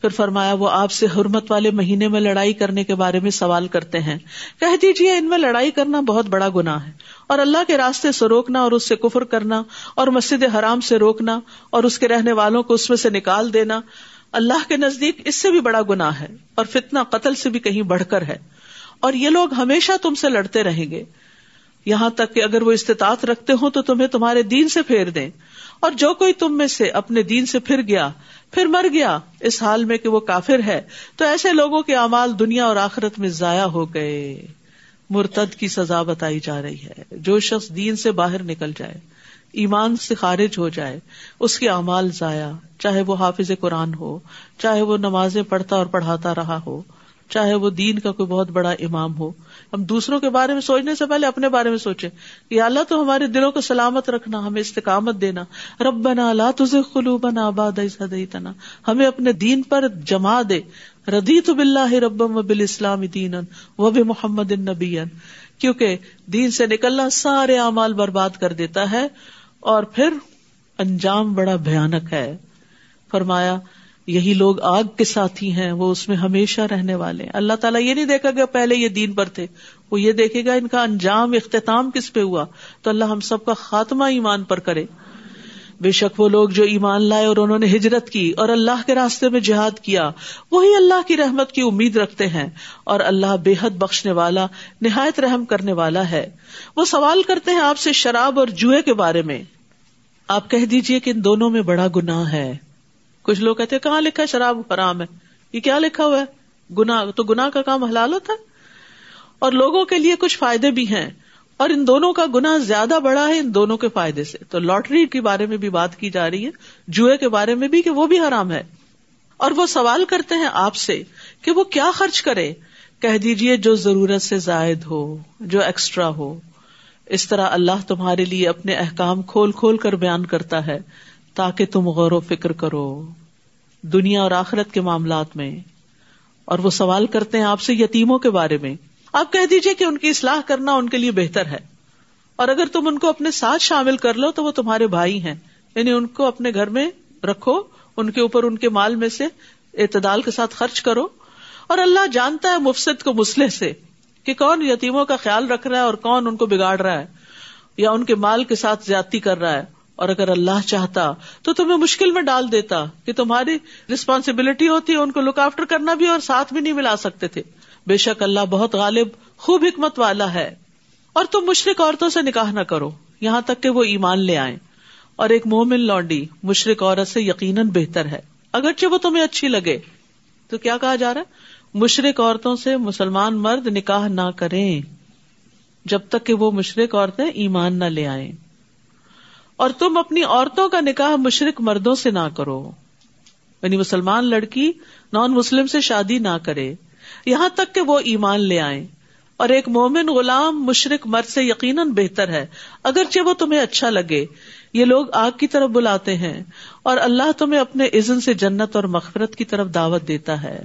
پھر فرمایا، وہ آپ سے حرمت والے مہینے میں لڑائی کرنے کے بارے میں سوال کرتے ہیں۔ کہہ دیجیے ان میں لڑائی کرنا بہت بڑا گنا ہے۔ اور اللہ کے راستے سے روکنا اور اس سے کفر کرنا اور مسجد حرام سے روکنا اور اس کے رہنے والوں کو اس میں سے نکال دینا، اللہ کے نزدیک اس سے بھی بڑا گنا ہے اور فتنا قتل سے بھی کہیں بڑھ کر ہے۔ اور یہ لوگ ہمیشہ تم سے لڑتے رہیں گے۔ یہاں تک کہ اگر وہ استطاعت رکھتے ہوں تو تمہیں تمہارے دین سے پھیر دیں۔ اور جو کوئی تم میں سے اپنے دین سے پھر گیا پھر مر گیا۔ اس حال میں کہ وہ کافر ہے۔ تو ایسے لوگوں کے اعمال دنیا اور آخرت میں ضائع ہو گئے۔ مرتد کی سزا بتائی جا رہی ہے۔ جو شخص دین سے باہر نکل جائے، ایمان سے خارج ہو جائے، اس کے اعمال ضائع۔ چاہے وہ حافظ قرآن ہو، چاہے وہ نمازیں پڑھتا اور پڑھاتا رہا ہو، چاہے وہ دین کا کوئی بہت بڑا امام ہو ہم دوسروں کے بارے میں سوچنے سے پہلے اپنے بارے میں سوچے کہ اللہ تو ہمارے دلوں کو سلامت رکھنا، ہمیں استقامت دینا۔ رب بنا لا تجھے خلو بنا آباد تنا ہمیں اپنے دین پر جما دے۔ ردی تو بلّہ ربم و بال اسلام دین و بھی محمد نبی کیونکہ دین سے نکلنا سارے اعمال برباد کر دیتا ہے اور پھر انجام بڑا بھیانک ہے۔ فرمایا یہی لوگ آگ کے ساتھی ہیں، وہ اس میں ہمیشہ رہنے والے ہیں۔ اللہ تعالیٰ یہ نہیں دیکھا گیا پہلے یہ دین پر تھے۔ وہ یہ دیکھے گا ان کا انجام، اختتام کس پہ ہوا؟ تو اللہ ہم سب کا خاتمہ ایمان پر کرے۔ بے شک وہ لوگ جو ایمان لائے اور انہوں نے ہجرت کی اور اللہ کے راستے میں جہاد کیا، وہی اللہ کی رحمت کی امید رکھتے ہیں۔ اور اللہ بے حد بخشنے والا، نہایت رحم کرنے والا ہے۔ وہ سوال کرتے ہیں آپ سے شراب اور جوئے کے بارے میں۔ آپ کہہ دیجیے کہ ان دونوں میں بڑا گناہ ہے۔ کچھ لوگ کہتے کہاں لکھا ہے؟ شراب حرام ہے۔ یہ کیا لکھا ہوا ہے؟ گنا تو گنا کا کام حلال ہوتا ہے؟ اور لوگوں کے لیے کچھ فائدے بھی ہیں۔ اور ان دونوں کا گنا زیادہ بڑا ہے ان دونوں کے فائدے سے۔ تو لاٹری کے بارے میں بھی بات کی جا رہی ہے، جوئے کے بارے میں بھی کہ وہ بھی حرام ہے۔ اور وہ سوال کرتے ہیں آپ سے کہ وہ کیا خرچ کرے؟ کہہ دیجیے جو ضرورت سے زائد ہو، جو ایکسٹرا ہو۔ اس طرح اللہ تمہارے لیے اپنے احکام کھول کھول کر بیان کرتا ہے۔ تاکہ تم غور و فکر کرو دنیا اور آخرت کے معاملات میں۔ اور وہ سوال کرتے ہیں آپ سے یتیموں کے بارے میں۔ آپ کہہ دیجیے کہ ان کی اصلاح کرنا ان کے لیے بہتر ہے۔ اور اگر تم ان کو اپنے ساتھ شامل کر لو تو وہ تمہارے بھائی ہیں۔ یعنی ان کو اپنے گھر میں رکھو، ان کے اوپر ان کے مال میں سے اعتدال کے ساتھ خرچ کرو۔ اور اللہ جانتا ہے مفسد کو مسلح سے کہ کون یتیموں کا خیال رکھ رہا ہے اور کون ان کو بگاڑ رہا ہے، یا ان کے مال کے ساتھ زیادتی کر رہا ہے۔ اور اگر اللہ چاہتا تو تمہیں مشکل میں ڈال دیتا کہ تمہاری ریسپانسبلٹی ہوتی ہے ان کو لک آفٹر کرنا بھی اور ساتھ بھی نہیں ملا سکتے تھے۔ بے شک اللہ بہت غالب، خوب حکمت والا ہے۔ اور تم مشرق عورتوں سے نکاح نہ کرو، یہاں تک کہ وہ ایمان لے آئے اور ایک مومن لانڈی مشرق عورت سے یقیناً بہتر ہے۔ اگرچہ وہ تمہیں اچھی لگے۔ تو کیا کہا جا رہا ہے؟ مشرق عورتوں سے مسلمان مرد نکاح نہ کریں، جب تک کہ وہ مشرق عورتیں ایمان نہ لے آئیں۔ اور تم اپنی عورتوں کا نکاح مشرق مردوں سے نہ کرو۔ یعنی مسلمان لڑکی نان مسلم سے شادی نہ کرے۔ یہاں تک کہ وہ ایمان لے آئے اور ایک مومن غلام مشرق مرد سے یقیناً بہتر ہے۔ اگرچہ وہ تمہیں اچھا لگے۔ یہ لوگ آگ کی طرف بلاتے ہیں۔ اور اللہ تمہیں اپنے عزن سے جنت اور مغفرت کی طرف دعوت دیتا ہے۔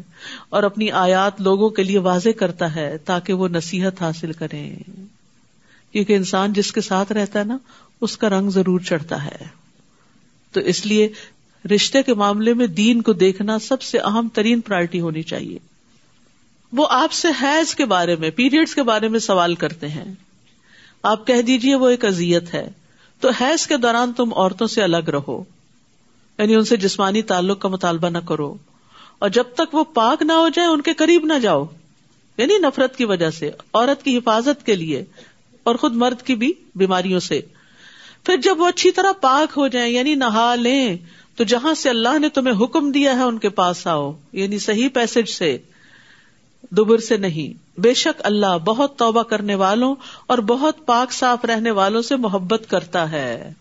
اور اپنی آیات لوگوں کے لیے واضح کرتا ہے تاکہ وہ نصیحت حاصل کریں۔ کیونکہ انسان جس کے ساتھ رہتا ہے نا اس کا رنگ ضرور چڑھتا ہے۔ تو اس لیے رشتے کے معاملے میں دین کو دیکھنا سب سے اہم ترین پرائرٹی ہونی چاہیے۔ وہ آپ سے حیض کے بارے میں پیریڈس کے بارے میں سوال کرتے ہیں۔ آپ کہہ دیجیے وہ ایک ازیت ہے۔ تو حیض کے دوران تم عورتوں سے الگ رہو۔ یعنی ان سے جسمانی تعلق کا مطالبہ نہ کرو۔ اور جب تک وہ پاک نہ ہو جائے ان کے قریب نہ جاؤ۔ یعنی نفرت کی وجہ سے، عورت کی حفاظت کے لیے اور خود مرد کی بھی بیماریوں سے۔ پھر جب وہ اچھی طرح پاک ہو جائیں یعنی نہا لیں، تو جہاں سے اللہ نے تمہیں حکم دیا ہے، ان کے پاس آؤ۔ یعنی صحیح پیسج سے، دبر سے نہیں۔ بے شک اللہ بہت توبہ کرنے والوں اور بہت پاک صاف رہنے والوں سے محبت کرتا ہے۔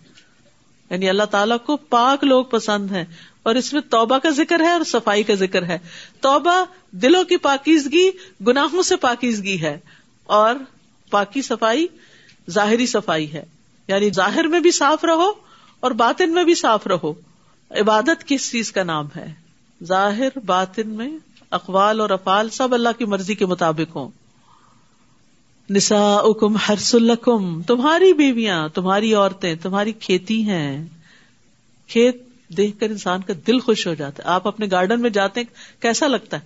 یعنی اللہ تعالیٰ کو پاک لوگ پسند ہیں۔ اور اس میں توبہ کا ذکر ہے اور صفائی کا ذکر ہے۔ توبہ دلوں کی پاکیزگی، گناہوں سے پاکیزگی ہے۔ اور پاکی صفائی، ظاہری صفائی ہے۔ یعنی ظاہر میں بھی صاف رہو اور باطن میں بھی صاف رہو۔ عبادت کس چیز کا نام ہے؟ ظاہر، باطن میں اقوال اور افعال سب اللہ کی مرضی کے مطابق ہوں۔ نسا اکم ہرس الکم تمہاری بیویاں، تمہاری عورتیں، تمہاری کھیتی ہیں۔ کھیت دیکھ کر انسان کا دل خوش ہو جاتا ہے۔ آپ اپنے گارڈن میں جاتے ہیں، کیسا لگتا ہے؟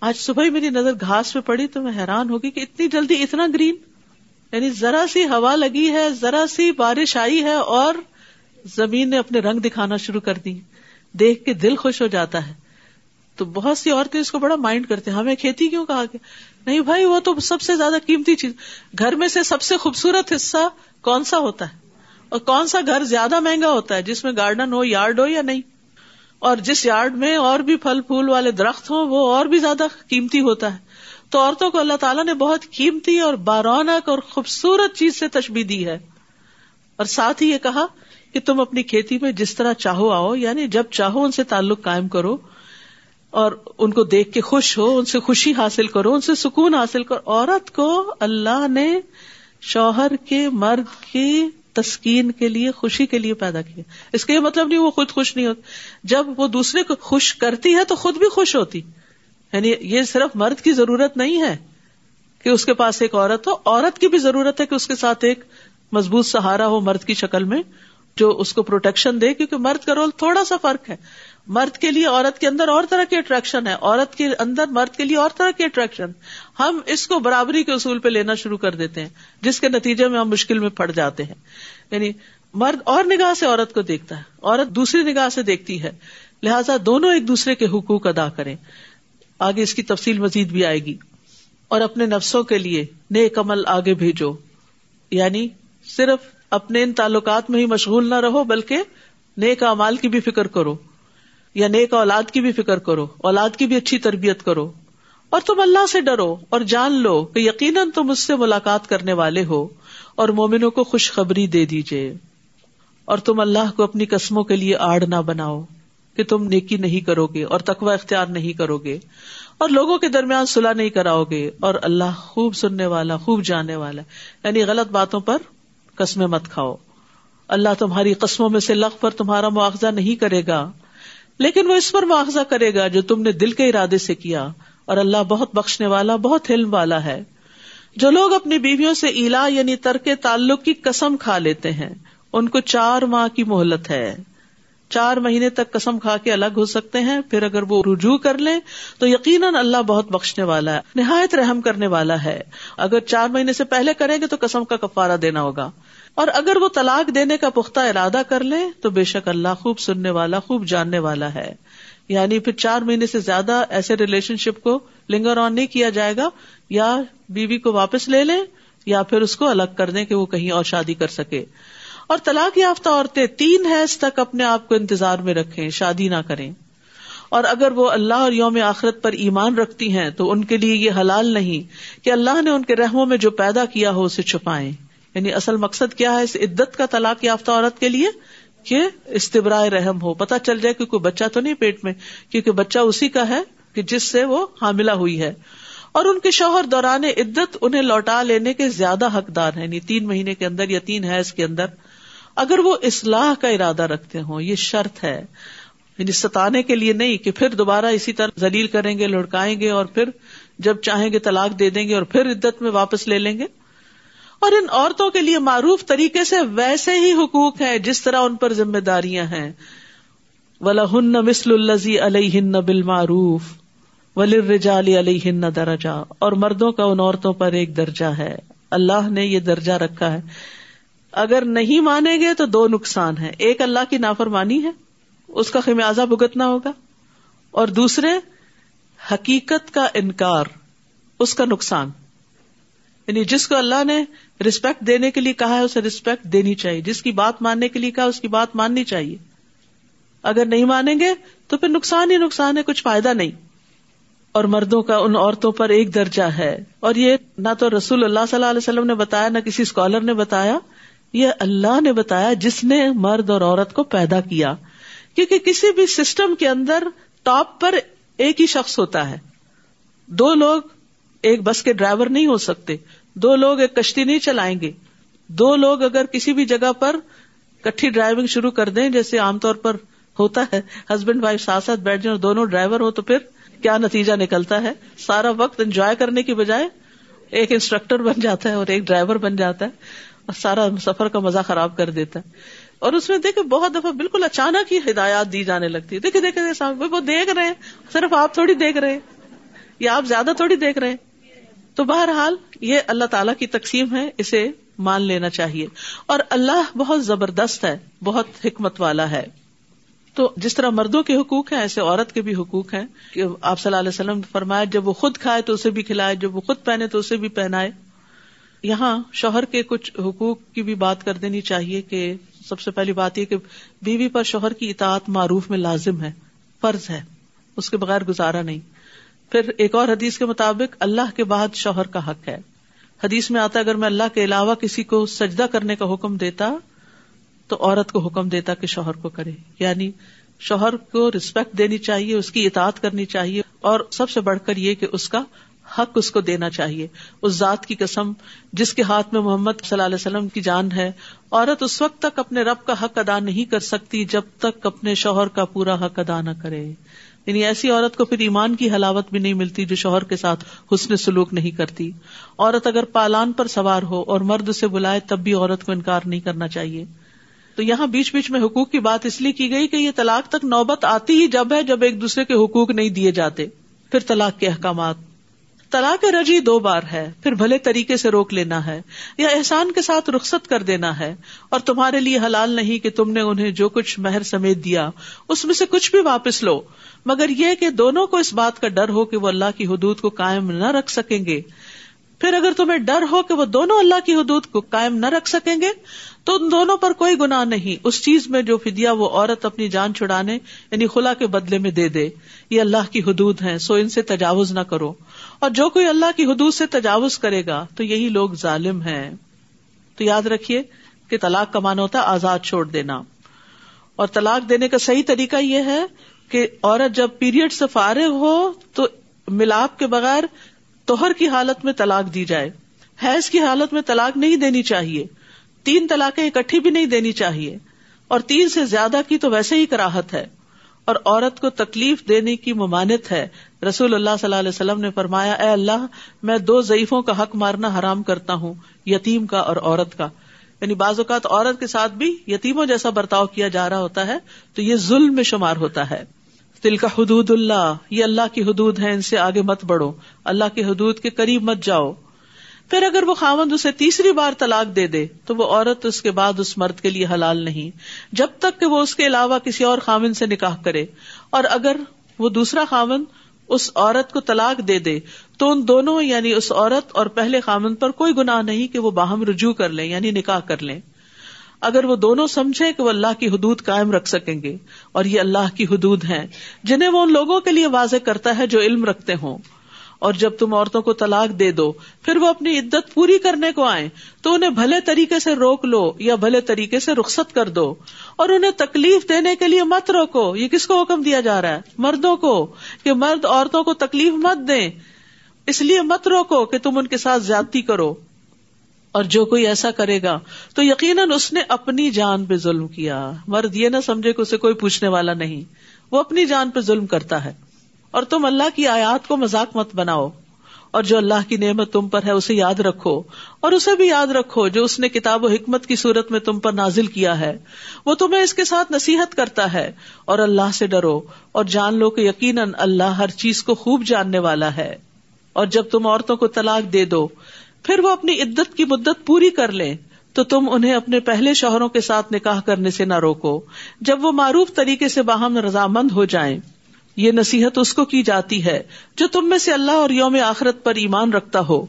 آج صبح ہی میری نظر گھاس پہ پڑی تو میں حیران ہوگی کہ اتنی جلدی اتنا گرین۔ یعنی ذرا سی ہوا لگی ہے، ذرا سی بارش آئی ہے اور زمین نے اپنے رنگ دکھانا شروع کر دی۔ دیکھ کے دل خوش ہو جاتا ہے۔ تو بہت سی عورتیں اس کو بڑا مائنڈ کرتے ہیں۔ ہمیں کھیتی کیوں کہا گیا؟ نہیں بھائی، وہ تو سب سے زیادہ قیمتی چیز۔ گھر میں سے سب سے خوبصورت حصہ کون سا ہوتا ہے؟ اور کون سا گھر زیادہ مہنگا ہوتا ہے؟ جس میں گارڈن ہو یارڈ ہو یا نہیں؟ اور جس یارڈ میں اور بھی پھل پھول والے درخت ہوں، وہ اور بھی زیادہ قیمتی ہوتا ہے۔ تو عورتوں کو اللہ تعالیٰ نے بہت قیمتی اور بارونق اور خوبصورت چیز سے تشبی دی ہے۔ اور ساتھ ہی یہ کہا کہ تم اپنی کھیتی میں جس طرح چاہو آؤ یعنی جب چاہو ان سے تعلق قائم کرو اور ان کو دیکھ کے خوش ہو، ان سے خوشی حاصل کرو، ان سے سکون حاصل کرو۔ عورت کو اللہ نے شوہر کے مرد کی تسکین کے لیے، خوشی کے لیے پیدا کیا۔ اس کا یہ مطلب نہیں وہ خود خوش نہیں ہوتی جب وہ دوسرے کو خوش کرتی ہے تو خود بھی خوش ہوتی۔ یعنی یہ صرف مرد کی ضرورت نہیں ہے کہ اس کے پاس ایک عورت ہو، عورت کی بھی ضرورت ہے کہ اس کے ساتھ ایک مضبوط سہارا ہو مرد کی شکل میں، جو اس کو پروٹیکشن دے، کیونکہ مرد کا رول تھوڑا سا فرق ہے۔ مرد کے لیے عورت کے اندر اور طرح کی اٹریکشن ہے، عورت کے اندر مرد کے لیے اور طرح کی اٹریکشن ہم اس کو برابری کے اصول پہ لینا شروع کر دیتے ہیں، جس کے نتیجے میں ہم مشکل میں پڑ جاتے ہیں۔ یعنی مرد اور نگاہ سے عورت کو دیکھتا ہے، عورت دوسری نگاہ سے دیکھتی ہے۔ لہٰذا دونوں ایک دوسرے کے حقوق ادا کریں۔ آگے اس کی تفصیل مزید بھی آئے گی۔ اور اپنے نفسوں کے لیے نیک عمل آگے بھیجو۔ یعنی صرف اپنے ان تعلقات میں ہی مشغول نہ رہو، بلکہ نیک امال کی بھی فکر کرو۔ یا نیک اولاد کی بھی فکر کرو، اولاد کی بھی اچھی تربیت کرو۔ اور تم اللہ سے ڈرو اور جان لو کہ یقیناً تم اس سے ملاقات کرنے والے ہو اور مومنوں کو خوشخبری دے دیجیے اور تم اللہ کو اپنی قسموں کے لیے آڑ نہ بناؤ۔ کہ تم نیکی نہیں کرو گے اور تقوی اختیار نہیں کرو گے اور لوگوں کے درمیان صلاح نہیں کراؤ گے اور اللہ خوب سننے والا، خوب جاننے والا یعنی غلط باتوں پر قسمیں مت کھاؤ۔ اللہ تمہاری قسموں میں سے لغ پر تمہارا مواخذہ نہیں کرے گا، لیکن وہ اس پر مواخذہ کرے گا جو تم نے دل کے ارادے سے کیا۔ اور اللہ بہت بخشنے والا، بہت علم والا ہے۔ جو لوگ اپنی بیویوں سے الا یعنی ترک تعلق کی قسم کھا لیتے ہیں، ان کو چار ماہ کی مہلت ہے۔ چار مہینے تک قسم کھا کے الگ ہو سکتے ہیں، پھر اگر وہ رجوع کر لیں تو یقیناً اللہ بہت بخشنے والا ہے، نہایت رحم کرنے والا ہے۔ اگر چار مہینے سے پہلے کریں گے تو قسم کا کفارہ دینا ہوگا۔ اور اگر وہ طلاق دینے کا پختہ ارادہ کر لیں تو بے شک اللہ خوب سننے والا، خوب جاننے والا ہے۔ یعنی پھر چار مہینے سے زیادہ ایسے ریلیشن شپ کو لنگر آن نہیں کیا جائے گا۔ یا بیوی کو واپس لے لیں یا پھر اس کو الگ کر دیں کہ وہ کہیں اور شادی کر سکے۔ اور طلاق یافتہ عورتیں تین حیض تک اپنے آپ کو انتظار میں رکھیں، شادی نہ کریں۔ اور اگر وہ اللہ اور یوم آخرت پر ایمان رکھتی ہیں تو ان کے لیے یہ حلال نہیں کہ اللہ نے ان کے رحموں میں جو پیدا کیا ہو اسے چھپائیں۔ یعنی اصل مقصد کیا ہے اس عدت کا طلاق یافتہ عورت کے لیے؟ کہ استبرائے رحم ہو۔ پتا چل جائے کہ کوئی بچہ تو نہیں پیٹ میں، کیونکہ بچہ اسی کا ہے کہ جس سے وہ حاملہ ہوئی ہے۔ اور ان کے شوہر دوران عدت انہیں لوٹا لینے کے زیادہ حقدار ہیں یعنی تین مہینے کے اندر یا تین حیض کے اندر۔ اگر وہ اصلاح کا ارادہ رکھتے ہوں، یہ شرط ہے یعنی ستانے کے لیے نہیں کہ پھر دوبارہ اسی طرح ذلیل کریں گے، لڑکائیں گے اور پھر جب چاہیں گے طلاق دے دیں گے اور پھر عدت میں واپس لے لیں گے۔ اور ان عورتوں کے لیے معروف طریقے سے ویسے ہی حقوق ہے جس طرح ان پر ذمہ داریاں ہیں۔ ولہن مسل الزی علیہ بال معروف ولرجال علیہ درجہ اور مردوں کا ان عورتوں پر ایک درجہ ہے۔ اللہ نے یہ درجہ رکھا ہے۔ اگر نہیں مانیں گے تو دو نقصان ہے ایک اللہ کی نافرمانی ہے، اس کا خمیازہ بھگتنا ہوگا۔ اور دوسرے، حقیقت کا انکار، اس کا نقصان۔ یعنی جس کو اللہ نے ریسپیکٹ دینے کے لیے کہا ہے، اسے ریسپیکٹ دینی چاہیے۔ جس کی بات ماننے کے لیے کہا، اس کی بات ماننی چاہیے۔ اگر نہیں مانیں گے تو پھر نقصان ہی نقصان ہے، کچھ فائدہ نہیں۔ اور مردوں کا، ان عورتوں پر ایک درجہ ہے۔ اور یہ نہ تو رسول اللہ صلی اللہ علیہ وسلم نے بتایا، نہ کسی اسکالر نے بتایا یہ اللہ نے بتایا جس نے مرد اور عورت کو پیدا کیا، کیونکہ کسی بھی سسٹم کے اندر ٹاپ پر ایک ہی شخص ہوتا ہے۔ دو لوگ ایک بس کے ڈرائیور نہیں ہو سکتے، دو لوگ ایک کشتی نہیں چلائیں گے۔ دو لوگ اگر کسی بھی جگہ پر کٹھی ڈرائیونگ شروع کر دیں، جیسے عام طور پر ہوتا ہے، ہسبینڈ، وائف ساتھ ساتھ بیٹھ جائیں اور دونوں ڈرائیور ہو تو پھر کیا نتیجہ نکلتا ہے؟ سارا وقت انجوائے کرنے کی بجائے ایک انسٹرکٹر بن جاتا ہے اور ایک ڈرائیور بن جاتا ہے۔ سارا سفر کا مزہ خراب کر دیتا ہے۔ اور اس میں دیکھے بہت دفعہ بالکل اچانک ہی ہدایات دی جانے لگتی ہے دیکھے دیکھے وہ دیکھ رہے ہیں۔ صرف آپ تھوڑی دیکھ رہے ہیں۔ یا آپ زیادہ تھوڑی دیکھ رہے ہیں۔ تو بہرحال یہ اللہ تعالیٰ کی تقسیم ہے، اسے مان لینا چاہیے۔ اور اللہ بہت زبردست ہے، بہت حکمت والا ہے۔ تو جس طرح مردوں کے حقوق ہیں، ایسے عورت کے بھی حقوق ہیں۔ کہ آپ صلی اللہ علیہ وسلم فرمائے جب وہ خود کھائے تو اسے بھی کھلائے، جب وہ خود پہنے تو اسے بھی پہنائے۔ یہاں شوہر کے کچھ حقوق کی بھی بات کر دینی چاہیے کہ سب سے پہلی بات یہ کہ بیوی پر شوہر کی اطاعت معروف میں لازم ہے، فرض ہے، اس کے بغیر گزارا نہیں۔ پھر ایک اور حدیث کے مطابق اللہ کے بعد شوہر کا حق ہے۔ حدیث میں آتا اگر میں اللہ کے علاوہ کسی کو سجدہ کرنے کا حکم دیتا تو عورت کو حکم دیتا کہ شوہر کو کرے۔ یعنی شوہر کو ریسپیکٹ دینی چاہیے، اس کی اطاعت کرنی چاہیے اور سب سے بڑھ کر یہ کہ اس کا حق اس کو دینا چاہیے، اس ذات کی قسم جس کے ہاتھ میں محمد صلی اللہ علیہ وسلم کی جان ہے۔ عورت اس وقت تک اپنے رب کا حق ادا نہیں کر سکتی جب تک اپنے شوہر کا پورا حق ادا نہ کرے۔ یعنی ایسی عورت کو پھر ایمان کی حلاوت بھی نہیں ملتی جو شوہر کے ساتھ حسن سلوک نہیں کرتی۔ عورت اگر پالان پر سوار ہو اور مرد سے بلائے تب بھی عورت کو انکار نہیں کرنا چاہیے۔ تو یہاں بیچ بیچ میں حقوق کی بات اس لیے کی گئی کہ یہ طلاق تک نوبت آتی ہی جب ہے جب ایک دوسرے کے حقوق نہیں دیے جاتے۔ پھر طلاق کے احکامات۔ طلاق رجی دو بار ہے، پھر بھلے طریقے سے روک لینا ہے، یا احسان کے ساتھ رخصت کر دینا ہے، اور تمہارے لیے حلال نہیں کہ تم نے انہیں جو کچھ مہر سمیت دیا، اس میں سے کچھ بھی واپس لو۔ مگر یہ کہ دونوں کو اس بات کا ڈر ہو کہ وہ اللہ کی حدود کو قائم نہ رکھ سکیں گے۔ پھر اگر تمہیں ڈر ہو کہ وہ دونوں اللہ کی حدود کو قائم نہ رکھ سکیں گے، تو ان دونوں پر کوئی گنا نہیں۔ اس چیز میں جو فدیا وہ عورت اپنی جان چھڑانے یعنی خلا کے بدلے میں دے دے۔ یہ اللہ کی حدود ہے سو ان سے تجاوز نہ کرو۔ اور جو کوئی اللہ کی حدود سے تجاوز کرے گا، تو یہی لوگ ظالم ہیں۔ تو یاد رکھیے کہ طلاق کا مان ہوتا ہے آزاد چھوڑ دینا۔ اور طلاق دینے کا صحیح طریقہ یہ ہے کہ عورت جب پیریڈ سے فارغ ہو، تو ملاپ کے بغیر توہر کی حالت میں طلاق دی جائے۔ حیض کی حالت میں طلاق نہیں دینی چاہیے۔ تین طلاقیں اکٹھی بھی نہیں دینی چاہیے۔ اور تین سے زیادہ کی تو ویسے ہی کراہت ہے۔ اور عورت کو تکلیف دینے کی ممانت ہے۔ رسول اللہ صلی اللہ علیہ وسلم نے فرمایا، اے اللہ، میں دو ضعیفوں کا حق مارنا حرام کرتا ہوں، یتیم کا اور عورت کا۔ یعنی بعض اوقات عورت کے ساتھ بھی یتیموں جیسا برتاؤ کیا جا رہا ہوتا ہے، تو یہ ظلم میں شمار ہوتا ہے۔ دل کا حدود اللہ، یہ اللہ کی حدود ہے ان سے آگے مت بڑھو۔ اللہ کی حدود کے قریب مت جاؤ۔ پھر اگر وہ خاوند اسے تیسری بار طلاق دے دے، تو وہ عورت اس کے بعد اس مرد کے لیے حلال نہیں، جب تک کہ وہ اس کے علاوہ کسی اور خاوند سے نکاح کرے۔ اور اگر وہ دوسرا خاوند اس عورت کو طلاق دے دے، تو ان دونوں یعنی اس عورت اور پہلے خامن پر کوئی گناہ نہیں کہ وہ باہم رجوع کر لیں یعنی نکاح کر لیں۔ اگر وہ دونوں سمجھے کہ وہ اللہ کی حدود قائم رکھ سکیں گے، اور یہ اللہ کی حدود ہیں، جنہیں وہ ان لوگوں کے لیے واضح کرتا ہے جو علم رکھتے ہوں۔ اور جب تم عورتوں کو طلاق دے دو، پھر وہ اپنی عدت پوری کرنے کو آئے تو انہیں بھلے طریقے سے روک لو یا بھلے طریقے سے رخصت کر دو۔ اور انہیں تکلیف دینے کے لیے مت روکو۔ یہ کس کو حکم دیا جا رہا ہے؟ مردوں کو۔ کہ مرد عورتوں کو تکلیف مت دیں۔ اس لیے مت روکو کہ تم ان کے ساتھ زیادتی کرو۔ اور جو کوئی ایسا کرے گا، تو یقیناً اس نے اپنی جان پہ ظلم کیا۔ مرد یہ نہ سمجھے کہ اسے کوئی پوچھنے والا نہیں۔ وہ اپنی جان پہ ظلم کرتا ہے۔ اور تم اللہ کی آیات کو مذاق مت بناؤ اور جو اللہ کی نعمت تم پر ہے اسے یاد رکھو اور اسے بھی یاد رکھو جو اس نے کتاب و حکمت کی صورت میں تم پر نازل کیا ہے۔ وہ تمہیں اس کے ساتھ نصیحت کرتا ہے اور اللہ سے ڈرو اور جان لو کہ یقیناً اللہ ہر چیز کو خوب جاننے والا ہے۔ اور جب تم عورتوں کو طلاق دے دو، پھر وہ اپنی عدت کی مدت پوری کر لیں۔ تو تم انہیں اپنے پہلے شوہروں کے ساتھ نکاح کرنے سے نہ روکو۔ جب وہ معروف طریقے سے باہم رضامند ہو جائیں یہ نصیحت اس کو کی جاتی ہے جو تم میں سے اللہ اور یوم آخرت پر ایمان رکھتا ہو۔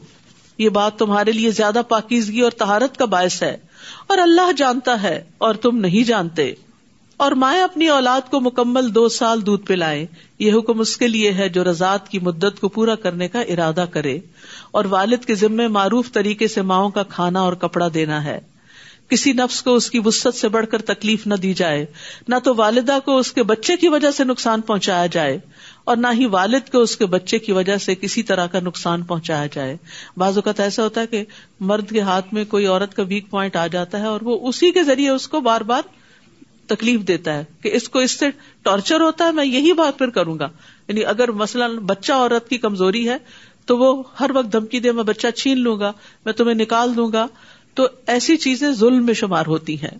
یہ بات تمہارے لیے زیادہ پاکیزگی اور تہارت کا باعث ہے اور اللہ جانتا ہے اور تم نہیں جانتے۔ اور مائیں اپنی اولاد کو مکمل دو سال دودھ پلائیں، یہ حکم اس کے لیے ہے جو رضاط کی مدت کو پورا کرنے کا ارادہ کرے۔ اور والد کے ذمے معروف طریقے سے ماؤں کا کھانا اور کپڑا دینا ہے۔ کسی نفس کو اس کی وسط سے بڑھ کر تکلیف نہ دی جائے، نہ تو والدہ کو اس کے بچے کی وجہ سے نقصان پہنچایا جائے، اور نہ ہی والد کو اس کے بچے کی وجہ سے کسی طرح کا نقصان پہنچایا جائے۔ بعض اوقات ایسا ہوتا ہے کہ مرد کے ہاتھ میں کوئی عورت کا ویک پوائنٹ آ جاتا ہے اور وہ اسی کے ذریعے اس کو بار بار تکلیف دیتا ہے کہ اس کو اس سے ٹارچر ہوتا ہے، میں یہی بات پھر کروں گا۔ یعنی اگر مثلاً بچہ عورت کی کمزوری ہے تو وہ ہر وقت دھمکی دے، میں بچہ چھین لوں گا، میں تمہیں نکال دوں گا۔ تو ایسی چیزیں ظلم میں شمار ہوتی ہیں۔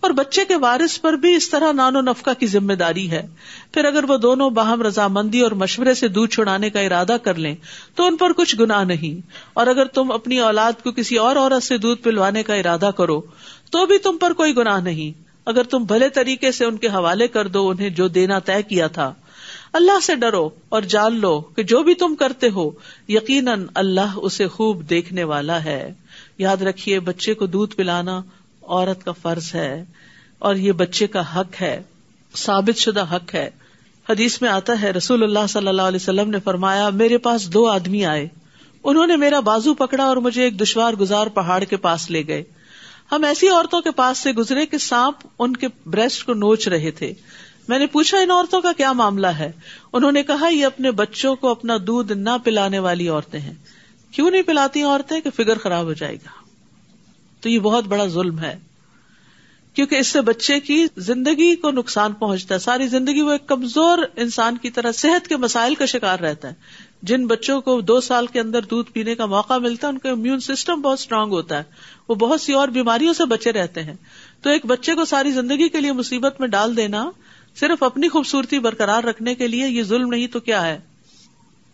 اور بچے کے وارث پر بھی اس طرح نان و نفقہ کی ذمہ داری ہے۔ پھر اگر وہ دونوں باہم رضامندی اور مشورے سے دودھ چھڑانے کا ارادہ کر لیں، تو ان پر کچھ گنا نہیں۔ اور اگر تم اپنی اولاد کو کسی اور عورت سے دودھ پلوانے کا ارادہ کرو، تو بھی تم پر کوئی گناہ نہیں۔ اگر تم بھلے طریقے سے ان کے حوالے کر دو، انہیں جو دینا طے کیا تھا۔ اللہ سے ڈرو اور جان لو کہ جو بھی تم کرتے ہو، یقیناً اللہ اسے خوب دیکھنے والا ہے۔ یاد رکھیے بچے کو دودھ پلانا عورت کا فرض ہے اور یہ بچے کا حق ہے، ثابت شدہ حق ہے۔ حدیث میں آتا ہے، رسول اللہ صلی اللہ علیہ وسلم نے فرمایا، میرے پاس دو آدمی آئے۔ انہوں نے میرا بازو پکڑا اور مجھے ایک دشوار گزار پہاڑ کے پاس لے گئے۔ ہم ایسی عورتوں کے پاس سے گزرے کہ سانپ ان کے بریسٹ کو نوچ رہے تھے۔ میں نے پوچھا، ان عورتوں کا کیا معاملہ ہے؟ انہوں نے کہا، یہ اپنے بچوں کو اپنا دودھ نہ پلانے والی عورتیں ہیں۔ کیوں نہیں پلاتی عورتیں کہ فگر خراب ہو جائے گا؟ تو یہ بہت بڑا ظلم ہے۔ کیونکہ اس سے بچے کی زندگی کو نقصان پہنچتا ہے۔ ساری زندگی وہ ایک کمزور انسان کی طرح صحت کے مسائل کا شکار رہتا ہے۔ جن بچوں کو دو سال کے اندر دودھ پینے کا موقع ملتا ہے، ان کا امیون سسٹم بہت اسٹرانگ ہوتا ہے۔ وہ بہت سی اور بیماریوں سے بچے رہتے ہیں۔ تو ایک بچے کو ساری زندگی کے لیے مصیبت میں ڈال دینا صرف اپنی خوبصورتی برقرار رکھنے کے لیے یہ ظلم نہیں تو کیا ہے؟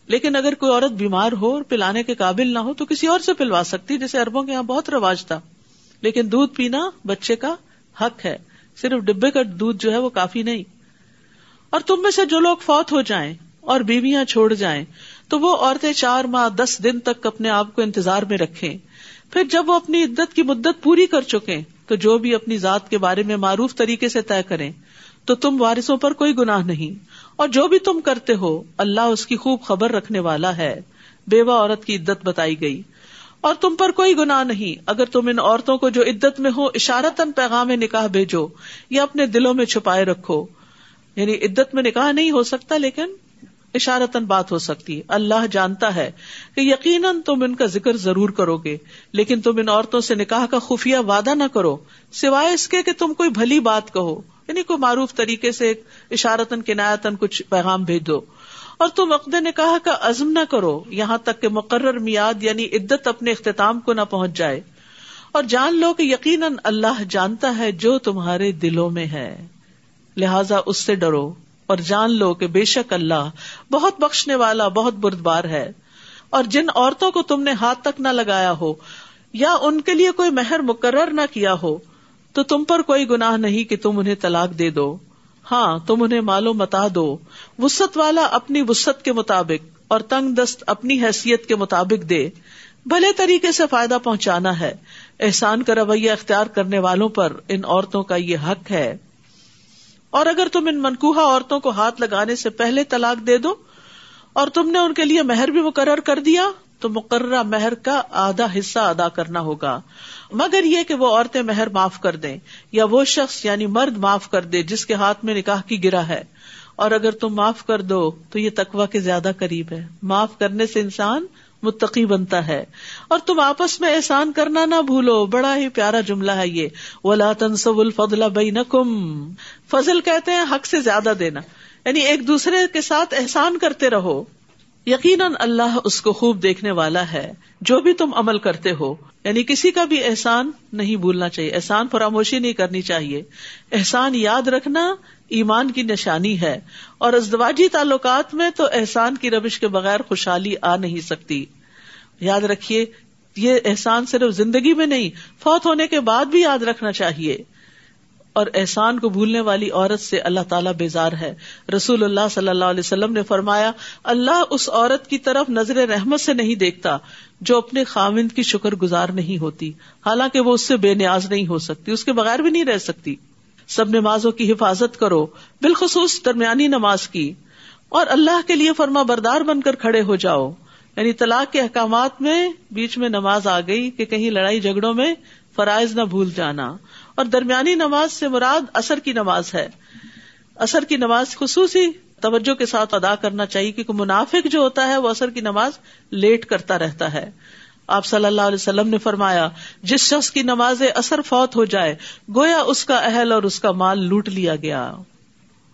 لیکن اگر کوئی عورت بیمار ہو اور پلانے کے قابل نہ ہو تو کسی اور سے پلوا سکتی، جیسے اربوں کے یہاں بہت رواج تھا۔ لیکن دودھ پینا بچے کا حق ہے۔ صرف ڈبے کا دودھ جو ہے وہ کافی نہیں۔ اور تم میں سے جو لوگ فوت ہو جائیں اور بیویاں چھوڑ جائیں، تو وہ عورتیں چار ماہ، دس دن تک اپنے آپ کو انتظار میں رکھیں۔ پھر جب وہ اپنی عدت کی مدت پوری کر چکے تو جو بھی اپنی ذات کے بارے میں معروف طریقے سے طے کریں، تو تم وارثوں پر کوئی گناہ نہیں۔ اور جو بھی تم کرتے ہو، اللہ اس کی خوب خبر رکھنے والا ہے۔ بیوہ عورت کی عدت بتائی گئی۔ اور تم پر کوئی گناہ نہیں۔ اگر تم ان عورتوں کو جو عدت میں ہو اشارتن پیغام نکاح بھیجو یا اپنے دلوں میں چھپائے رکھو۔ یعنی عدت میں نکاح نہیں ہو سکتا، لیکن اشارتن بات ہو سکتی ہے۔ اللہ جانتا ہے کہ یقیناً تم ان کا ذکر ضرور کرو گے، لیکن تم ان عورتوں سے نکاح کا خفیہ وعدہ نہ کرو، سوائے اس کے کہ تم کوئی بھلی بات کہو یعنی کوئی معروف طریقے سے اشارتن کنایتن کچھ پیغام بھیج دو اور تم عقد نکاح کا عزم نہ کرو، یہاں تک کہ مقرر میاد یعنی عدت اپنے اختتام کو نہ پہنچ جائے۔ اور جان لو کہ یقیناً اللہ جانتا ہے جو تمہارے دلوں میں ہے۔ لہذا اس سے ڈرو۔ اور جان لو کہ بے شک اللہ بہت بخشنے والا، بہت بردبار ہے۔ اور جن عورتوں کو تم نے ہاتھ تک نہ لگایا ہو یا ان کے لیے کوئی مہر مقرر نہ کیا ہو، تو تم پر کوئی گناہ نہیں کہ تم انہیں طلاق دے دو۔ ہاں تم انہیں مالو متا دو۔ وسط والا اپنی وسط کے مطابق اور تنگ دست اپنی حیثیت کے مطابق دے۔ بھلے طریقے سے فائدہ پہنچانا ہے۔ احسان کا رویہ اختیار کرنے والوں پر ان عورتوں کا یہ حق ہے۔ اور اگر تم ان منقوہ عورتوں کو ہاتھ لگانے سے پہلے طلاق دے دو اور تم نے ان کے لیے مہر بھی مقرر کر دیا، تو مقررہ مہر کا آدھا حصہ ادا کرنا ہوگا۔ مگر یہ کہ وہ عورتیں مہر معاف کر دیں یا وہ شخص یعنی مرد معاف کر دے جس کے ہاتھ میں نکاح کی گرا ہے۔ اور اگر تم معاف کر دو، تو یہ تقوا کے زیادہ قریب ہے۔ معاف کرنے سے انسان متقی بنتا ہے۔ اور تم آپس میں احسان کرنا نہ بھولو، بڑا ہی پیارا جملہ ہے یہ۔ ولا تنسب الفضل بینکم فضل کہتے ہیں حق سے زیادہ دینا۔ یعنی ایک دوسرے کے ساتھ احسان کرتے رہو۔ یقیناً اللہ اس کو خوب دیکھنے والا ہے، جو بھی تم عمل کرتے ہو۔ یعنی کسی کا بھی احسان نہیں بھولنا چاہیے، احسان فراموشی نہیں کرنی چاہیے۔ احسان یاد رکھنا ایمان کی نشانی ہے۔ اور ازدواجی تعلقات میں تو احسان کی روش کے بغیر خوشحالی آ نہیں سکتی۔ یاد رکھیے، یہ احسان صرف زندگی میں نہیں، فوت ہونے کے بعد بھی یاد رکھنا چاہیے۔ اور احسان کو بھولنے والی عورت سے اللہ تعالیٰ بیزار ہے۔ رسول اللہ صلی اللہ علیہ وسلم نے فرمایا، اللہ اس عورت کی طرف نظر رحمت سے نہیں دیکھتا جو اپنے خامند کی شکر گزار نہیں ہوتی۔ حالانکہ وہ اس سے بے نیاز نہیں ہو سکتی، اس کے بغیر بھی نہیں رہ سکتی۔ سب نمازوں کی حفاظت کرو، بالخصوص درمیانی نماز کی۔ اور اللہ کے لیے فرما بردار بن کر کھڑے ہو جاؤ۔ یعنی طلاق کے احکامات میں بیچ میں نماز آ گئی کہ کہیں لڑائی جھگڑوں میں فرائض نہ بھول جانا۔ اور درمیانی نماز سے مراد اثر کی نماز ہے۔ اثر کی نماز خصوصی توجہ کے ساتھ ادا کرنا چاہیے کیونکہ منافق جو ہوتا ہے وہ اثر کی نماز لیٹ کرتا رہتا ہے۔ آپ صلی اللہ علیہ وسلم نے فرمایا، جس شخص کی نماز اثر فوت ہو جائے، گویا اس کا اہل اور اس کا مال لوٹ لیا گیا۔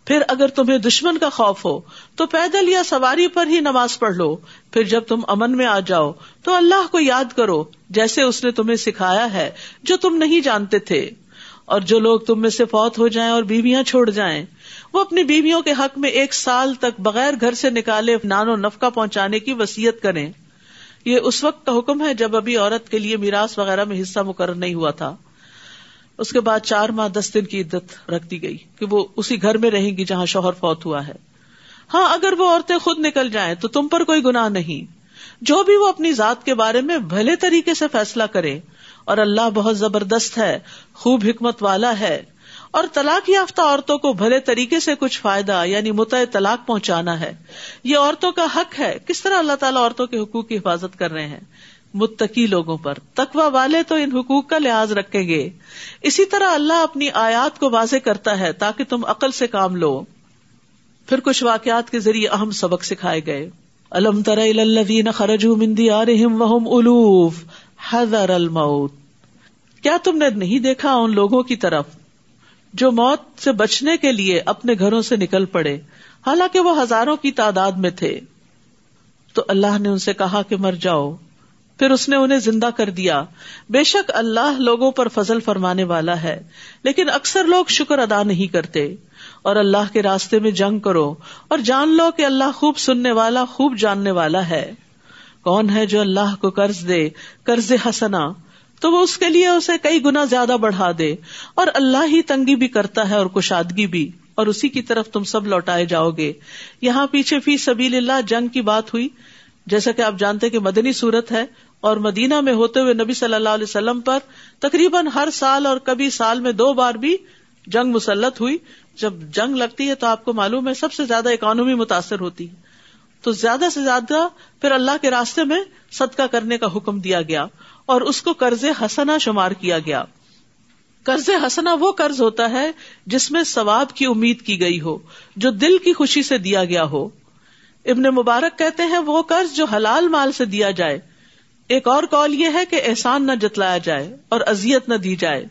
پھر اگر تمہیں دشمن کا خوف ہو، تو پیدل یا سواری پر ہی نماز پڑھ لو۔ پھر جب تم امن میں آ جاؤ، تو اللہ کو یاد کرو، جیسے اس نے تمہیں سکھایا ہے، جو تم نہیں جانتے تھے۔ اور جو لوگ تم میں سے فوت ہو جائیں اور بیویاں چھوڑ جائیں، وہ اپنی بیویوں کے حق میں ایک سال تک بغیر گھر سے نکالے نان و نفقہ پہنچانے کی وسیعت کریں۔ یہ اس وقت کا حکم ہے جب ابھی عورت کے لیے میراث وغیرہ میں حصہ مقرر نہیں ہوا تھا۔ اس کے بعد چار ماہ دس دن کی عدت رکھ دی گئی کہ وہ اسی گھر میں رہیں گی جہاں شوہر فوت ہوا ہے۔ ہاں اگر وہ عورتیں خود نکل جائیں تو تم پر کوئی گناہ نہیں۔ جو بھی وہ اپنی ذات کے بارے میں بھلے طریقے سے فیصلہ کرے اور اللہ بہت زبردست ہے، خوب حکمت والا ہے۔ اور طلاق یافتہ عورتوں کو بھلے طریقے سے کچھ فائدہ یعنی متع طلاق پہنچانا ہے۔ یہ عورتوں کا حق ہے۔ کس طرح اللہ تعالیٰ عورتوں کے حقوق کی حفاظت کر رہے ہیں؟ متقی لوگوں پر۔ تقوا والے تو ان حقوق کا لحاظ رکھیں گے۔ اسی طرح اللہ اپنی آیات کو واضح کرتا ہے تاکہ تم عقل سے کام لو۔ پھر کچھ واقعات کے ذریعے اہم سبق سکھائے گئے۔ الم تر خرجو مندی الوف۔ حضر الموت۔ کیا تم نے نہیں دیکھا ان لوگوں کی طرف جو موت سے بچنے کے لیے اپنے گھروں سے نکل پڑے؟ حالانکہ وہ ہزاروں کی تعداد میں تھے۔ تو اللہ نے ان سے کہا کہ مر جاؤ۔ پھر اس نے انہیں زندہ کر دیا۔ بے شک اللہ لوگوں پر فضل فرمانے والا ہے، لیکن اکثر لوگ شکر ادا نہیں کرتے۔ اور اللہ کے راستے میں جنگ کرو۔ اور جان لو کہ اللہ خوب سننے والا، خوب جاننے والا ہے۔ کون ہے جو اللہ کو قرض دے، قرض ہسنا تو وہ اس کے لیے اسے کئی گنا زیادہ بڑھا دے۔ اور اللہ ہی تنگی بھی کرتا ہے اور کشادگی بھی۔ اور اسی کی طرف تم سب لوٹائے جاؤ گے۔ یہاں پیچھے فی سبیل اللہ جنگ کی بات ہوئی۔ جیسا کہ آپ جانتے کہ مدنی صورت ہے اور مدینہ میں ہوتے ہوئے نبی صلی اللہ علیہ وسلم پر تقریباً ہر سال اور کبھی سال میں دو بار بھی جنگ مسلط ہوئی۔ جب جنگ لگتی ہے تو آپ کو معلوم ہے سب سے زیادہ اکانومی متاثر ہوتی۔ ہے تو زیادہ سے زیادہ پھر اللہ کے راستے میں صدقہ کرنے کا حکم دیا گیا اور اس کو قرض حسنا شمار کیا گیا۔ قرض حسنا وہ قرض ہوتا ہے جس میں ثواب کی امید کی گئی ہو، جو دل کی خوشی سے دیا گیا ہو۔ ابن مبارک کہتے ہیں وہ قرض جو حلال مال سے دیا جائے۔ ایک اور کال یہ ہے کہ احسان نہ جتلایا جائے اور ازیت نہ دی جائے۔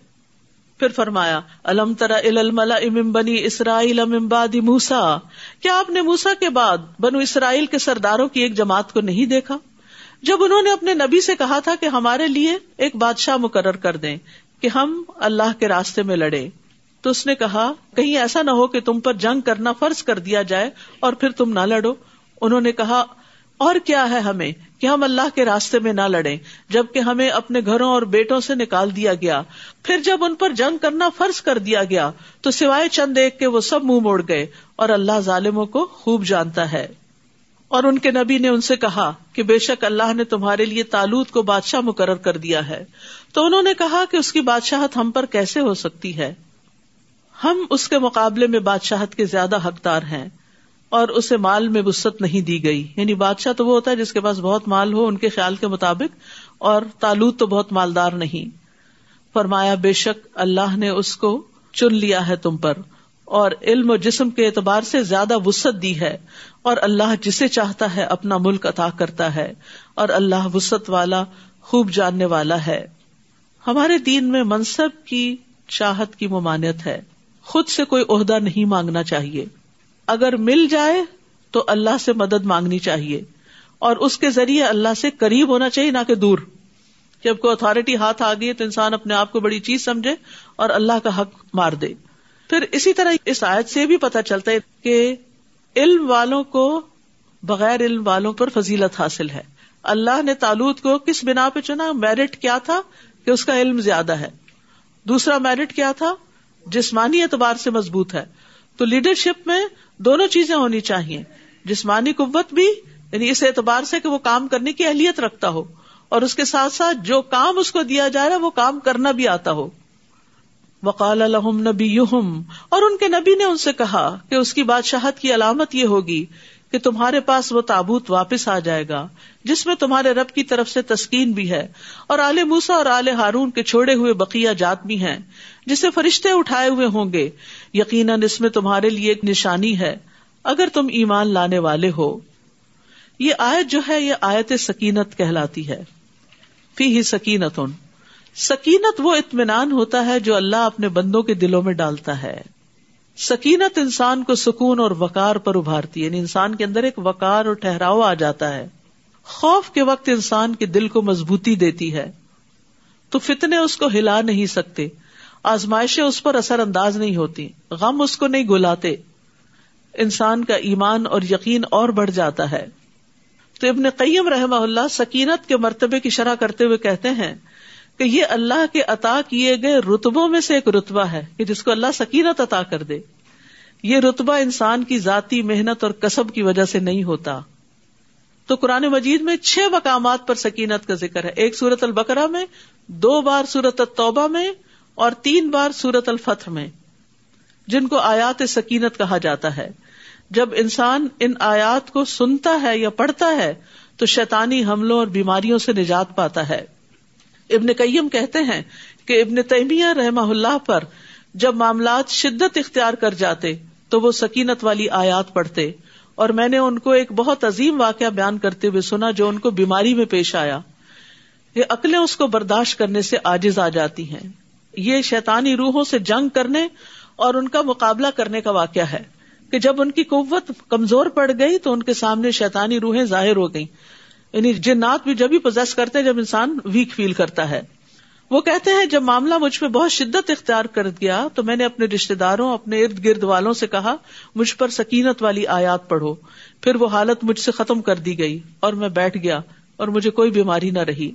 پھر فرمایا، الم ترا ام بنی اسرائیل امبادی موسا کیا آپ نے موسا کے بعد بنو اسرائیل کے سرداروں کی ایک جماعت کو نہیں دیکھا؟ جب انہوں نے اپنے نبی سے کہا تھا کہ ہمارے لیے ایک بادشاہ مقرر کر دیں کہ ہم اللہ کے راستے میں لڑے، تو اس نے کہا، کہیں ایسا نہ ہو کہ تم پر جنگ کرنا فرض کر دیا جائے اور پھر تم نہ لڑو۔ انہوں نے کہا، اور کیا ہے ہمیں؟ کہ ہم اللہ کے راستے میں نہ لڑیں، جبکہ ہمیں اپنے گھروں اور بیٹوں سے نکال دیا گیا۔ پھر جب ان پر جنگ کرنا فرض کر دیا گیا، تو سوائے چند ایک کے وہ سب منہ موڑ گئے اور اللہ ظالموں کو خوب جانتا ہے۔ اور ان کے نبی نے ان سے کہا کہ بے شک اللہ نے تمہارے لیے تالوت کو بادشاہ مقرر کر دیا ہے۔ تو انہوں نے کہا کہ اس کی بادشاہت ہم پر کیسے ہو سکتی ہے؟ ہم اس کے مقابلے میں بادشاہت کے زیادہ حقدار ہیں۔ اور اسے مال میں وسط نہیں دی گئی۔ یعنی بادشاہ تو وہ ہوتا ہے جس کے پاس بہت مال ہو، ان کے خیال کے مطابق، اور تالوت تو بہت مالدار نہیں۔ فرمایا، بے شک اللہ نے اس کو چن لیا ہے تم پر، اور علم و جسم کے اعتبار سے زیادہ وسط دی ہے۔ اور اللہ جسے چاہتا ہے اپنا ملک عطا کرتا ہے، اور اللہ وسط والا خوب جاننے والا ہے۔ ہمارے دین میں منصب کی چاہت کی ممانعت ہے۔ خود سے کوئی عہدہ نہیں مانگنا چاہیے۔ اگر مل جائے تو اللہ سے مدد مانگنی چاہیے اور اس کے ذریعے اللہ سے قریب ہونا چاہیے، نہ کہ دور۔ جب کوئی اتارٹی ہاتھ آ گئی تو انسان اپنے آپ کو بڑی چیز سمجھے اور اللہ کا حق مار دے۔ پھر اسی طرح اس آیت سے بھی پتا چلتا ہے کہ علم والوں کو بغیر علم والوں پر فضیلت حاصل ہے۔ اللہ نے تالوت کو کس بنا پہ چنا؟ میرٹ کیا تھا کہ اس کا علم زیادہ ہے۔ دوسرا میرٹ کیا تھا؟ جسمانی اعتبار سے مضبوط ہے۔ تو لیڈرشپ میں دونوں چیزیں ہونی چاہیے۔ جسمانی قوت بھی یعنی اس اعتبار سے کہ وہ کام کرنے کی اہلیت رکھتا ہو۔ اور اس کے ساتھ ساتھ جو کام اس کو دیا جا رہا ہے، وہ کام کرنا بھی آتا ہو۔ وقال الحم نبی اور ان کے نبی نے ان سے کہا کہ اس کی بادشاہت کی علامت یہ ہوگی کہ تمہارے پاس وہ تابوت واپس آ جائے گا، جس میں تمہارے رب کی طرف سے تسکین بھی ہے، اور آل موسا اور آل ہارون کے چھوڑے ہوئے بقیہ جات بھی ہیں، جسے فرشتے اٹھائے ہوئے ہوں گے۔ یقیناً اس میں تمہارے لیے ایک نشانی ہے، اگر تم ایمان لانے والے ہو۔ یہ آیت جو ہے، یہ آیت سکینت کہلاتی ہے۔ فی ہی سکینت سکینت وہ اطمینان ہوتا ہے جو اللہ اپنے بندوں کے دلوں میں ڈالتا ہے۔ سکینت انسان کو سکون اور وکار پر ابھارتی ہے یعنی انسان کے اندر ایک وکار اور ٹہراؤ آ جاتا ہے۔ خوف کے وقت انسان کے دل کو مضبوطی دیتی ہے۔ تو فتنے اس کو ہلا نہیں سکتے، آزمائشیں اس پر اثر انداز نہیں ہوتی، غم اس کو نہیں گلاتے۔ انسان کا ایمان اور یقین اور بڑھ جاتا ہے۔ تو ابن قیم رحمہ اللہ سکینت کے مرتبے کی شرح کرتے ہوئے کہتے ہیں کہ یہ اللہ کے عطا کیے گئے رتبوں میں سے ایک رتبہ ہے کہ جس کو اللہ سکینت عطا کر دے۔ یہ رتبہ انسان کی ذاتی محنت اور کسب کی وجہ سے نہیں ہوتا۔ تو قرآن مجید میں چھ مقامات پر سکینت کا ذکر ہے۔ ایک سورت البقرا میں، دو بار سورت التوبہ میں اور تین بار سورت الفتح میں، جن کو آیات سکینت کہا جاتا ہے۔ جب انسان ان آیات کو سنتا ہے یا پڑھتا ہے، تو شیطانی حملوں اور بیماریوں سے نجات پاتا ہے۔ ابن قیم کہتے ہیں کہ ابن تیمیہ رحمہ اللہ پر جب معاملات شدت اختیار کر جاتے تو وہ سکینت والی آیات پڑھتے اور میں نے ان کو ایک بہت عظیم واقعہ بیان کرتے ہوئے سنا جو ان کو بیماری میں پیش آیا۔ یہ عقلیں اس کو برداشت کرنے سے آجز آ جاتی ہیں۔ یہ شیطانی روحوں سے جنگ کرنے اور ان کا مقابلہ کرنے کا واقعہ ہے کہ جب ان کی قوت کمزور پڑ گئی تو ان کے سامنے شیطانی روحیں ظاہر ہو گئی یعنی جنات بھی جب بھی پوزیس کرتے جب انسان ویک فیل کرتا ہے۔ وہ کہتے ہیں، جب معاملہ مجھ پہ بہت شدت اختیار کر گیا، تو میں نے اپنے رشتے داروں، اپنے ارد گرد والوں سے کہا، مجھ پر سکینت والی آیات پڑھو۔ پھر وہ حالت مجھ سے ختم کر دی گئی اور میں بیٹھ گیا اور مجھے کوئی بیماری نہ رہی۔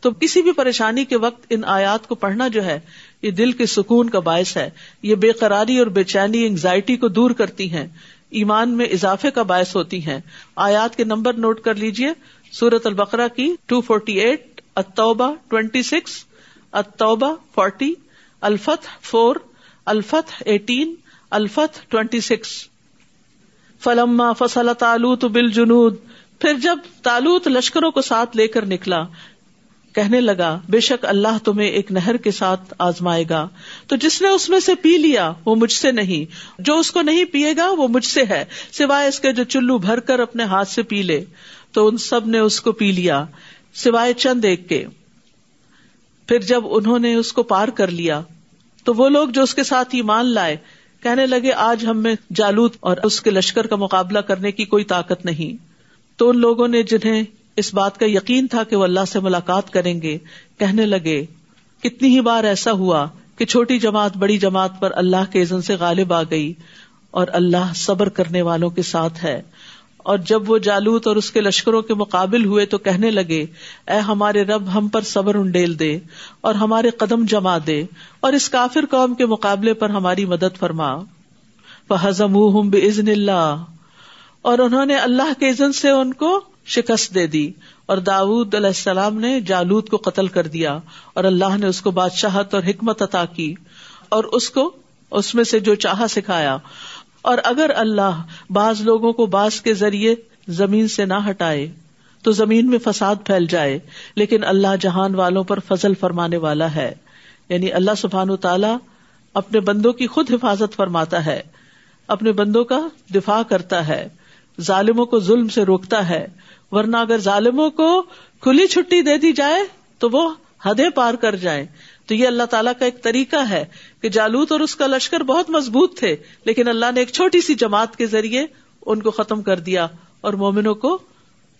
تو کسی بھی پریشانی کے وقت ان آیات کو پڑھنا جو ہے، یہ دل کے سکون کا باعث ہے۔ یہ بے قراری اور بے چینی انگزائٹی کو دور کرتی ہیں۔ ایمان میں اضافے کا باعث ہوتی ہیں۔ آیات کے نمبر نوٹ کر لیجیے سورت البقرا کی ٹو فورٹی ایٹ اتوبا ٹوینٹی سکس اتوبہ فورٹی الفت فور الفت ایٹین الفت ٹوینٹی سکس فلما فصل تالوت بل جنود پھر جب تالوت لشکروں کو ساتھ لے کر نکلا، کہنے لگا، بے شک اللہ تمہیں ایک نہر کے ساتھ آزمائے گا۔ تو جس نے اس میں سے پی لیا، وہ مجھ سے نہیں۔ جو اس کو نہیں پیے گا، وہ مجھ سے ہے، سوائے اس کے جو چلو بھر کر اپنے ہاتھ سے پی لے۔ تو ان سب نے اس کو پی لیا، سوائے چند ایک کے۔ پھر جب انہوں نے اس کو پار کر لیا، تو وہ لوگ جو اس کے ساتھ ایمان لائے، کہنے لگے، آج ہم میں جالوت اور اس کے لشکر کا مقابلہ کرنے کی کوئی طاقت نہیں۔ تو ان لوگوں نے جنہیں اس بات کا یقین تھا کہ وہ اللہ سے ملاقات کریں گے، کہنے لگے، کتنی ہی بار ایسا ہوا کہ چھوٹی جماعت بڑی جماعت پر اللہ کے عزن سے غالب آ گئی اور اللہ صبر کرنے والوں کے ساتھ ہے۔ اور جب وہ جالوت اور اس کے لشکروں کے مقابل ہوئے تو کہنے لگے، اے ہمارے رب، ہم پر صبر انڈیل دے اور ہمارے قدم جما دے اور اس کافر قوم کے مقابلے پر ہماری مدد فرما۔ ہزم بزن اللہ اور انہوں نے اللہ کے عزن سے ان کو شکست دے دی اور داود علیہ السلام نے جالود کو قتل کر دیا اور اللہ نے اس کو بادشاہت اور حکمت عطا کی اور اس کو، اس میں سے جو چاہا سکھایا۔ اور اگر اللہ بعض لوگوں کو بعض کے ذریعے زمین سے نہ ہٹائے، تو زمین میں فساد پھیل جائے، لیکن اللہ جہان والوں پر فضل فرمانے والا ہے۔ یعنی اللہ سبحان و تعالی اپنے بندوں کی خود حفاظت فرماتا ہے، اپنے بندوں کا دفاع کرتا ہے، ظالموں کو ظلم سے روکتا ہے۔ ورنہ اگر ظالموں کو کھلی چھٹی دے دی جائے، تو وہ حدیں پار کر جائیں۔ تو یہ اللہ تعالیٰ کا ایک طریقہ ہے کہ جالوت اور اس کا لشکر بہت مضبوط تھے، لیکن اللہ نے ایک چھوٹی سی جماعت کے ذریعے ان کو ختم کر دیا اور مومنوں کو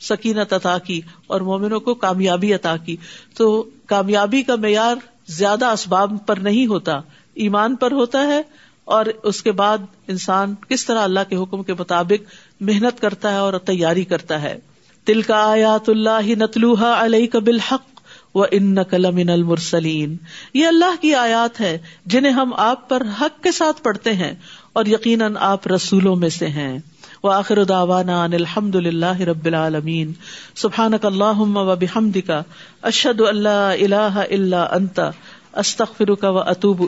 سکینت عطا کی اور مومنوں کو کامیابی عطا کی۔ تو کامیابی کا معیار زیادہ اسباب پر نہیں ہوتا، ایمان پر ہوتا ہے اور اس کے بعد انسان کس طرح اللہ کے حکم کے مطابق محنت کرتا ہے اور تیاری کرتا ہے۔ تل کا آیات اللہ نتلوحا علیہ کبل حق وہ ان نقل من المرسلین یہ اللہ کی آیات ہے جنہیں ہم آپ پر حق کے ساتھ پڑھتے ہیں اور یقیناً آپ رسولوں میں سے ہیں۔ وآخر دعوانا ان الحمد للہ رب العالمین۔ سبحانک اللہم و بحمدک۔ اشہد ان لا الہ الا انت۔ استغفرک و اتوب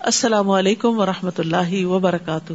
السلام علیکم و رحمۃ اللہ وبرکاتہ۔